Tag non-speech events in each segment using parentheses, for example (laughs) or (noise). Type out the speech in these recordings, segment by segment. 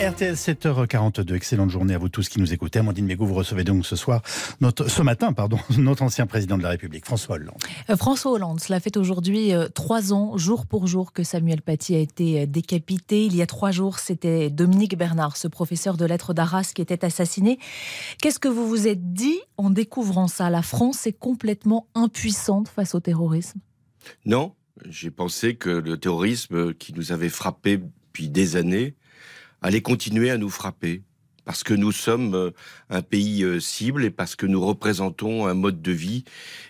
RTL 7h42, excellente journée à vous tous qui nous écoutez. Amandine Mégou, vous recevez donc ce soir, notre, ce matin, pardon, (laughs) notre ancien président de la République, François Hollande. Euh, François Hollande, cela fait aujourd'hui euh, trois ans, jour pour jour, que Samuel Paty a été euh, décapité. Il y a trois jours, c'était Dominique Bernard, ce professeur de lettres d'Arras, qui était assassiné. Qu'est-ce que vous vous êtes dit en découvrant ça? La France est complètement impuissante face au terrorisme? Non, j'ai pensé que le terrorisme qui nous avait frappé depuis des années allait continuer à nous frapper parce que nous sommes euh, un pays euh, cible et parce que nous représentons un mode de vie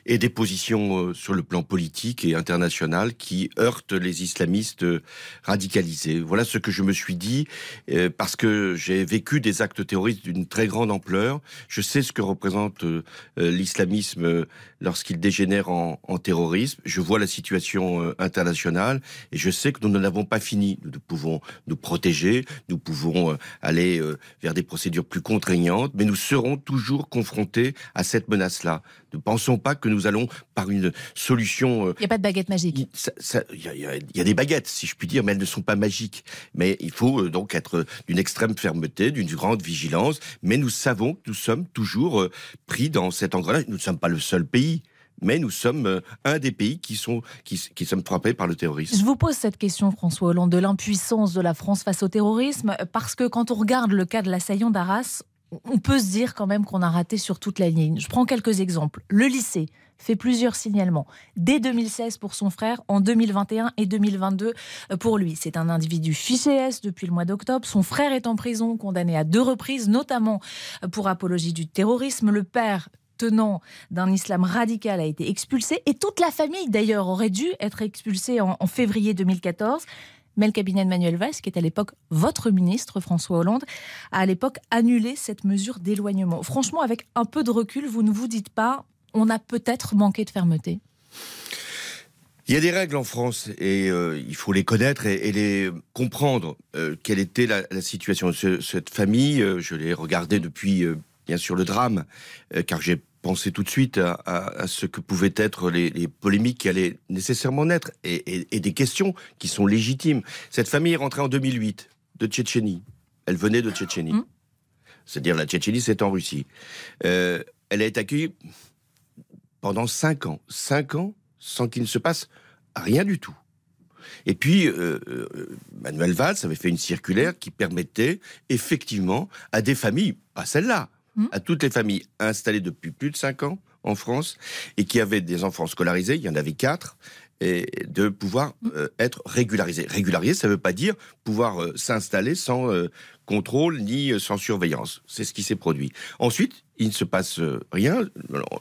et des positions euh, sur le plan politique et international qui heurtent les islamistes radicalisés. Voilà ce que je me suis dit parce que j'ai vécu des actes terroristes d'une très grande ampleur. Je sais ce que représente l'islamisme lorsqu'il dégénère en, terrorisme. Je vois la situation internationale et je sais que nous n'en avons pas fini. Nous pouvons nous protéger, nous pouvons aller vers des procédures plus contraignantes, mais nous serons toujours confrontés à cette menace-là. Ne pensons pas que nous allons par une solution. Euh, il n'y a pas de baguette magique. Il y, a des baguettes, si je puis dire, mais elles ne sont pas magiques. Mais il faut euh, donc être d'une extrême fermeté, d'une grande vigilance. Mais nous savons que nous sommes toujours euh, pris dans cet engrenage. Nous ne sommes pas le seul pays mais nous sommes euh, un des pays qui, sont, qui, sommes frappés par le terrorisme. Je vous pose cette question, François Hollande, de l'impuissance de la France face au terrorisme, parce que quand on regarde le cas de l'assaillant d'Arras, on peut se dire quand même qu'on a raté sur toute la ligne. Je prends quelques exemples. Le lycée fait plusieurs signalements. Dès 2016 pour son frère, en 2021 et 2022 euh, pour lui. C'est un individu fiché S depuis le mois d'octobre. Son frère est en prison, condamné à deux reprises, notamment pour apologie du terrorisme. Le père tenant d'un islam radical a été expulsé et toute la famille d'ailleurs aurait dû être expulsée en, février 2014. Mais le cabinet de Manuel Valls, qui est à l'époque votre ministre, François Hollande, a à l'époque annulé cette mesure d'éloignement. Franchement, avec un peu de recul, vous ne vous dites pas, on a peut-être manqué de fermeté il y a des règles en France et euh, il faut les connaître et, les comprendre. Euh, quelle était la, situation de cette famille euh, Je l'ai regardée depuis bien sûr le drame, car j'ai penser tout de suite à, ce que pouvaient être les, polémiques qui allaient nécessairement naître et, des questions qui sont légitimes. Cette famille est rentrée en 2008 de Tchétchénie. Elle venait de Tchétchénie. Mmh. C'est-à-dire la Tchétchénie, c'est en Russie. Euh, elle a été accueillie pendant cinq ans. Cinq ans sans qu'il ne se passe rien du tout. Et puis, euh, euh, Manuel Valls avait fait une circulaire qui permettait effectivement à des familles, pas celle-là, Hmm. à toutes les familles installées depuis plus de 5 ans en France et qui avaient des enfants scolarisés, il y en avait 4, et de pouvoir hmm. euh, être régularisés. Régulariser, ça ne veut pas dire pouvoir euh, s'installer sans euh, contrôle ni sans surveillance. C'est ce qui s'est produit. Ensuite, il ne se passe rien.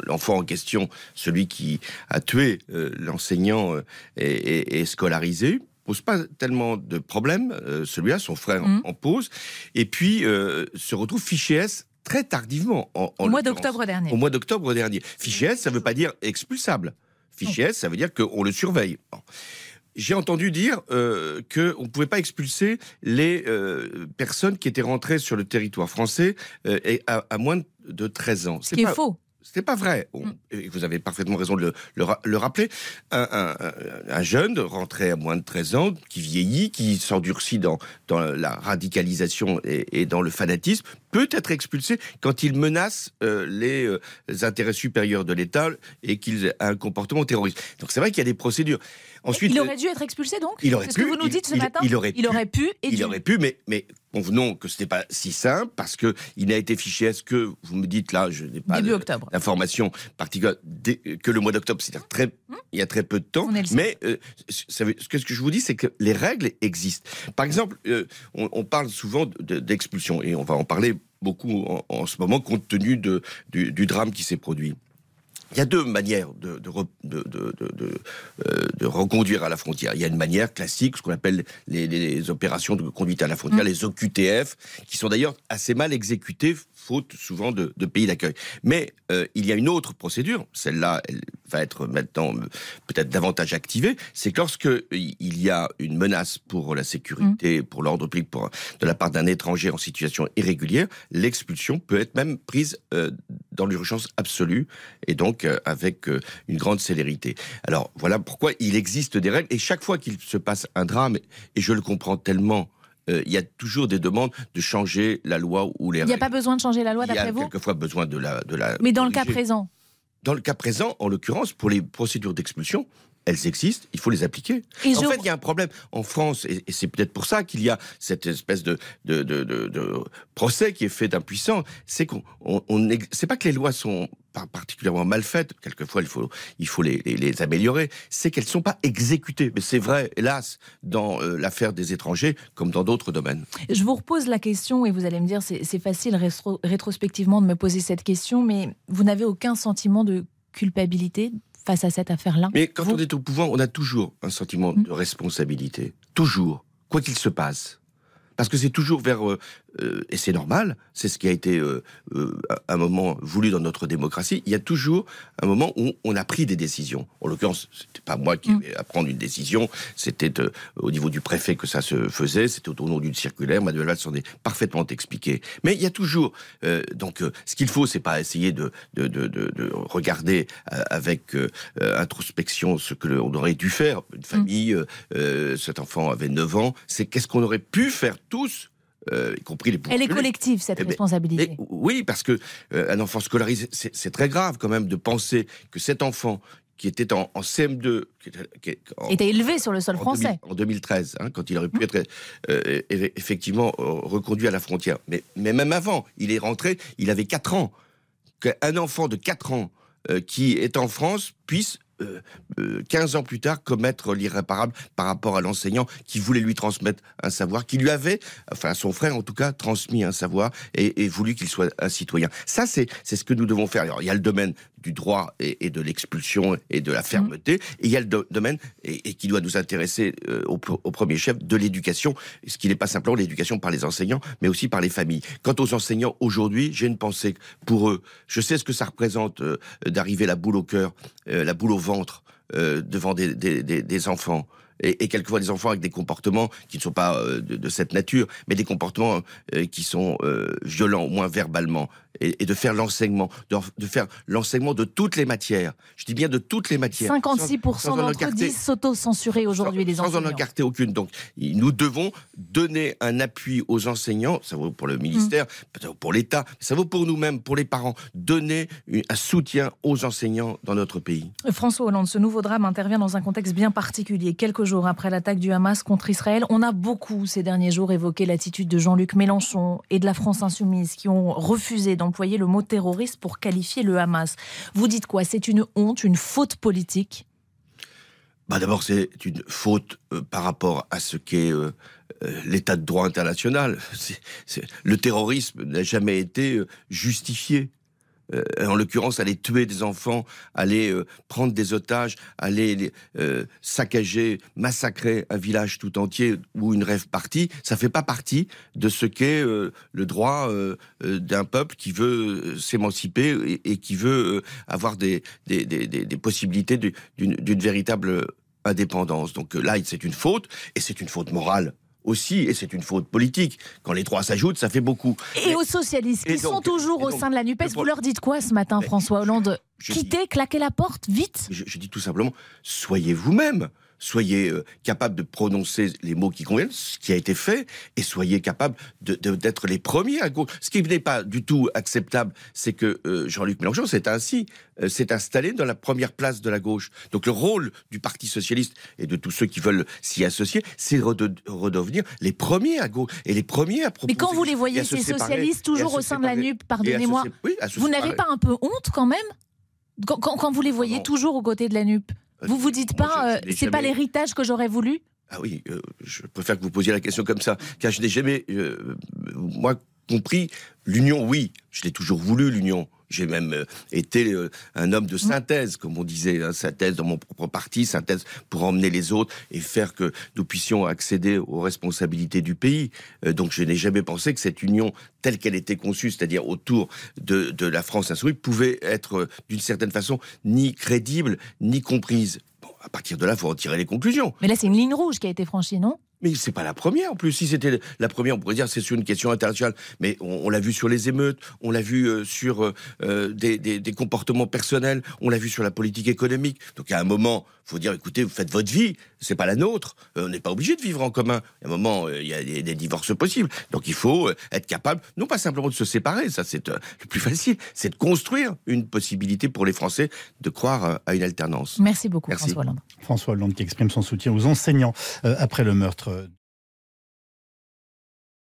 L'enfant en question, celui qui a tué l'enseignant, est, scolarisé pose pas tellement de problèmes. Celui-là, son frère hmm. en pose. Et puis, se retrouve fiché S très tardivement. au mois d'octobre dernier. Au mois d'octobre dernier. Fichier S, ça ne veut pas dire expulsable. Fichier S, ça veut dire qu'on le surveille. J'ai entendu dire euh, qu'on ne pouvait pas expulser les euh, personnes qui étaient rentrées sur le territoire français euh, à, à, moins de 13 ans. Ce qui est faux. C'était pas vrai. Mm. Vous avez parfaitement raison de le, rappeler. Un, jeune rentré à moins de 13 ans, qui vieillit, qui s'endurcit dans, dans la radicalisation et, dans le fanatisme, peut être expulsé quand il menace euh, les, euh, intérêts supérieurs de l'État et qu'il a un comportement terroriste. Donc c'est vrai qu'il y a des procédures. Ensuite, il aurait dû être expulsé donc? Il aurait pu. ce que vous nous dites ce matin il, aurait, il aurait pu. Et il aurait pu, mais, mais convenons que ce n'était pas si simple parce que il n'a été fiché. Est-ce que vous me dites là, je n'ai pas d'informations particulière que le mois d'octobre, c'est-à-dire très, hmm il y a très peu de temps. Mais euh, ce que je vous dis, c'est que les règles existent. Par exemple, euh, on, parle souvent d'expulsion et on va en parler beaucoup en, ce moment compte tenu de, du, du drame qui s'est produit. Il y a deux manières de, de, de, de, euh, de, reconduire à la frontière. Il y a une manière classique, ce qu'on appelle les, les, opérations de conduite à la frontière, mm. les OQTF, qui sont d'ailleurs assez mal exécutées, faute souvent de, pays d'accueil. Mais euh, il y a une autre procédure, celle-là, elle va être maintenant euh, peut-être davantage activée, c'est que lorsque il y a une menace pour la sécurité, mm. pour l'ordre public, pour, de la part d'un étranger en situation irrégulière, l'expulsion peut être même prise dans l'urgence absolue, et donc euh, avec euh, une grande célérité. Alors voilà pourquoi il existe des règles et chaque fois qu'il se passe un drame, et je le comprends tellement, euh, il y a toujours des demandes de changer la loi ou les Il règles. n'y a pas besoin de changer la loi Il y d'après a vous? quelquefois besoin de la, de la Mais dans le cas présent, Dans le cas présent, en l'occurrence, pour les procédures d'expulsion, elles existent, il faut les appliquer. Et en je- fait, il y a un problème en France, et, et c'est peut-être pour ça qu'il y a cette espèce de, de, de, de- procès qui est fait d'impuissants. C'est qu'on, on, c'est pas que les lois sont particulièrement mal faites. Quelquefois, il faut, il faut les, les, les améliorer. C'est qu'elles sont pas exécutées. Mais c'est vrai, hélas, dans euh, l'affaire des étrangers, comme dans d'autres domaines. je vous repose la question et vous allez me dire c'est c'est facile rétro- rétrospectivement de me poser cette question, mais vous n'avez aucun sentiment de culpabilité face à cette affaire-là Mais quand Vous- on est au pouvoir, on a toujours un sentiment de responsabilité. Toujours. Quoi qu'il se passe. Parce que c'est toujours vers... euh, et c'est normal, c'est ce qui a été euh, euh, un moment voulu dans notre démocratie. Il y a toujours un moment où on a pris des décisions. En l'occurrence, c'était pas moi qui Mm. avais à prendre une décision, c'était au niveau du préfet que ça se faisait, c'était au nom d'une circulaire, Manuel Valls s'en est parfaitement expliqué. Mais il y a toujours... donc, ce qu'il faut, c'est pas essayer de, de, de, de, de regarder avec introspection ce que l'on aurait dû faire. Une famille, euh, euh, cet enfant avait 9 ans, c'est qu'est-ce qu'on aurait pu faire tous, euh, y compris les Elle est collective, cette Eh ben, responsabilité. Oui, parce que euh, un enfant scolarisé, c'est très grave quand même de penser que cet enfant qui était en, en CM2, qui était, qui est- en- était élevé sur le sol en français. 2000 en 2013, hein, quand il aurait pu être euh, eff- effectivement reconduit à la frontière. Mais, mais même avant, il est rentré, il avait 4 ans. Qu'un enfant de 4 ans qui est en France puisse, euh, euh, 15 ans plus tard, commettre l'irréparable par rapport à l'enseignant qui voulait lui transmettre un savoir, qui lui avait, enfin son frère en tout cas, transmis un savoir et, voulu qu'il soit un citoyen. Ça, c'est c'est ce que nous devons faire. Alors, il y a le domaine du droit et, et de l'expulsion et de la fermeté, et il y a le do- domaine, et, et qui doit nous intéresser euh, au, pr- au premier chef, de l'éducation, ce qui n'est pas simplement l'éducation par les enseignants, mais aussi par les familles. Quant aux enseignants, aujourd'hui, j'ai une pensée pour eux. Je sais ce que ça représente euh, d'arriver la boule au cœur, euh, la boule au ventre, devant des, des, des, des enfants. Et, et quelquefois des enfants avec des comportements qui ne sont pas euh, de, de cette nature, mais des comportements euh, qui sont euh, violents, au moins verbalement, et, et de faire l'enseignement, de, de faire l'enseignement de toutes les matières. Je dis bien de toutes les matières. 56% sans en d'entre eux écarter- disent s'auto-censurer aujourd'hui, les sans, sans en enseignants. écarter aucune. Donc, nous devons donner un appui aux enseignants. Ça vaut pour le ministère, Mm. vaut pour l'État, ça vaut pour nous-mêmes, pour les parents. Donner un soutien aux enseignants dans notre pays. François Hollande, ce nouveau drame intervient dans un contexte bien particulier. Quelques jours après l'attaque du Hamas contre Israël, on a beaucoup ces derniers jours évoqué l'attitude de Jean-Luc Mélenchon et de la France insoumise qui ont refusé d'employer le mot terroriste pour qualifier le Hamas. Vous dites quoi? C'est une honte, une faute politique? Bah D'abord, c'est une faute euh, par rapport à ce qu'est euh, euh, l'état de droit international. (laughs) Le terrorisme n'a jamais été justifié. Euh, en l'occurrence, aller tuer des enfants, aller euh, prendre des otages, aller euh, saccager, massacrer un village tout entier ou une rêve partie, ça fait pas partie de ce qu'est le droit d'un peuple qui veut s'émanciper et, qui veut avoir des, des, des, des- possibilités du- d'une véritable indépendance. Donc là, c'est une faute, et c'est une faute morale aussi, et c'est une faute politique. Quand les trois s'ajoutent, ça fait beaucoup. Et Mais- aux socialistes qui donc- sont toujours au sein de la NUPES, vous leur dites quoi ce matin, François Hollande? je dis- Quittez, claquez la porte, vite Je, je dis tout simplement, soyez vous-même. Soyez euh, capable de prononcer les mots qui conviennent, ce qui a été fait, et soyez capable de- de- d'être les premiers à gauche. Ce qui n'est pas du tout acceptable, c'est que euh, Jean-Luc Mélenchon s'est ainsi euh, s'est installé dans la première place de la gauche. Donc le rôle du Parti socialiste et de tous ceux qui veulent s'y associer, c'est de redevenir les premiers à gauche et les premiers à proposer. Mais quand vous les voyez, ces socialistes, toujours au sein de la NUP, pardonnez-moi, oui, vous n'avez pas un peu honte quand même quand, quand- quand vous les voyez non. toujours aux côtés de la NUP Vous vous dites moi, pas, euh, c'est pas jamais- l'héritage que j'aurais voulu? Ah oui, euh, je préfère que vous posiez la question comme ça, car je n'ai jamais, euh, moi, compris l'union. Oui, je l'ai toujours voulu l'union. J'ai même euh, été euh, un homme de synthèse, comme on disait, hein, synthèse dans mon propre parti, synthèse pour emmener les autres et faire que nous puissions accéder aux responsabilités du pays. Euh, donc je n'ai jamais pensé que cette union telle qu'elle était conçue, c'est-à-dire autour de, de la France insoumise, pouvait être euh, d'une certaine façon ni crédible ni comprise. Bon, à partir de là, il faut en tirer les conclusions. Mais là, c'est une ligne rouge qui a été franchie, non? Mais c'est pas la première en plus. Si c'était la première, on pourrait dire c'est sur une question internationale. Mais on, l'a vu sur les émeutes, on l'a vu euh, sur euh, euh, des, des, comportements personnels, on l'a vu sur la politique économique. Donc à un moment, faut dire écoutez, vous faites votre vie, c'est pas la nôtre. on n'est pas obligé de vivre en commun. À un moment, il y a des, divorces possibles. Donc il faut être capable, non pas simplement de se séparer, ça c'est le plus facile, c'est de construire une possibilité pour les Français de croire à une alternance. Merci beaucoup, François Hollande. François Hollande qui exprime son soutien aux enseignants après le meurtre être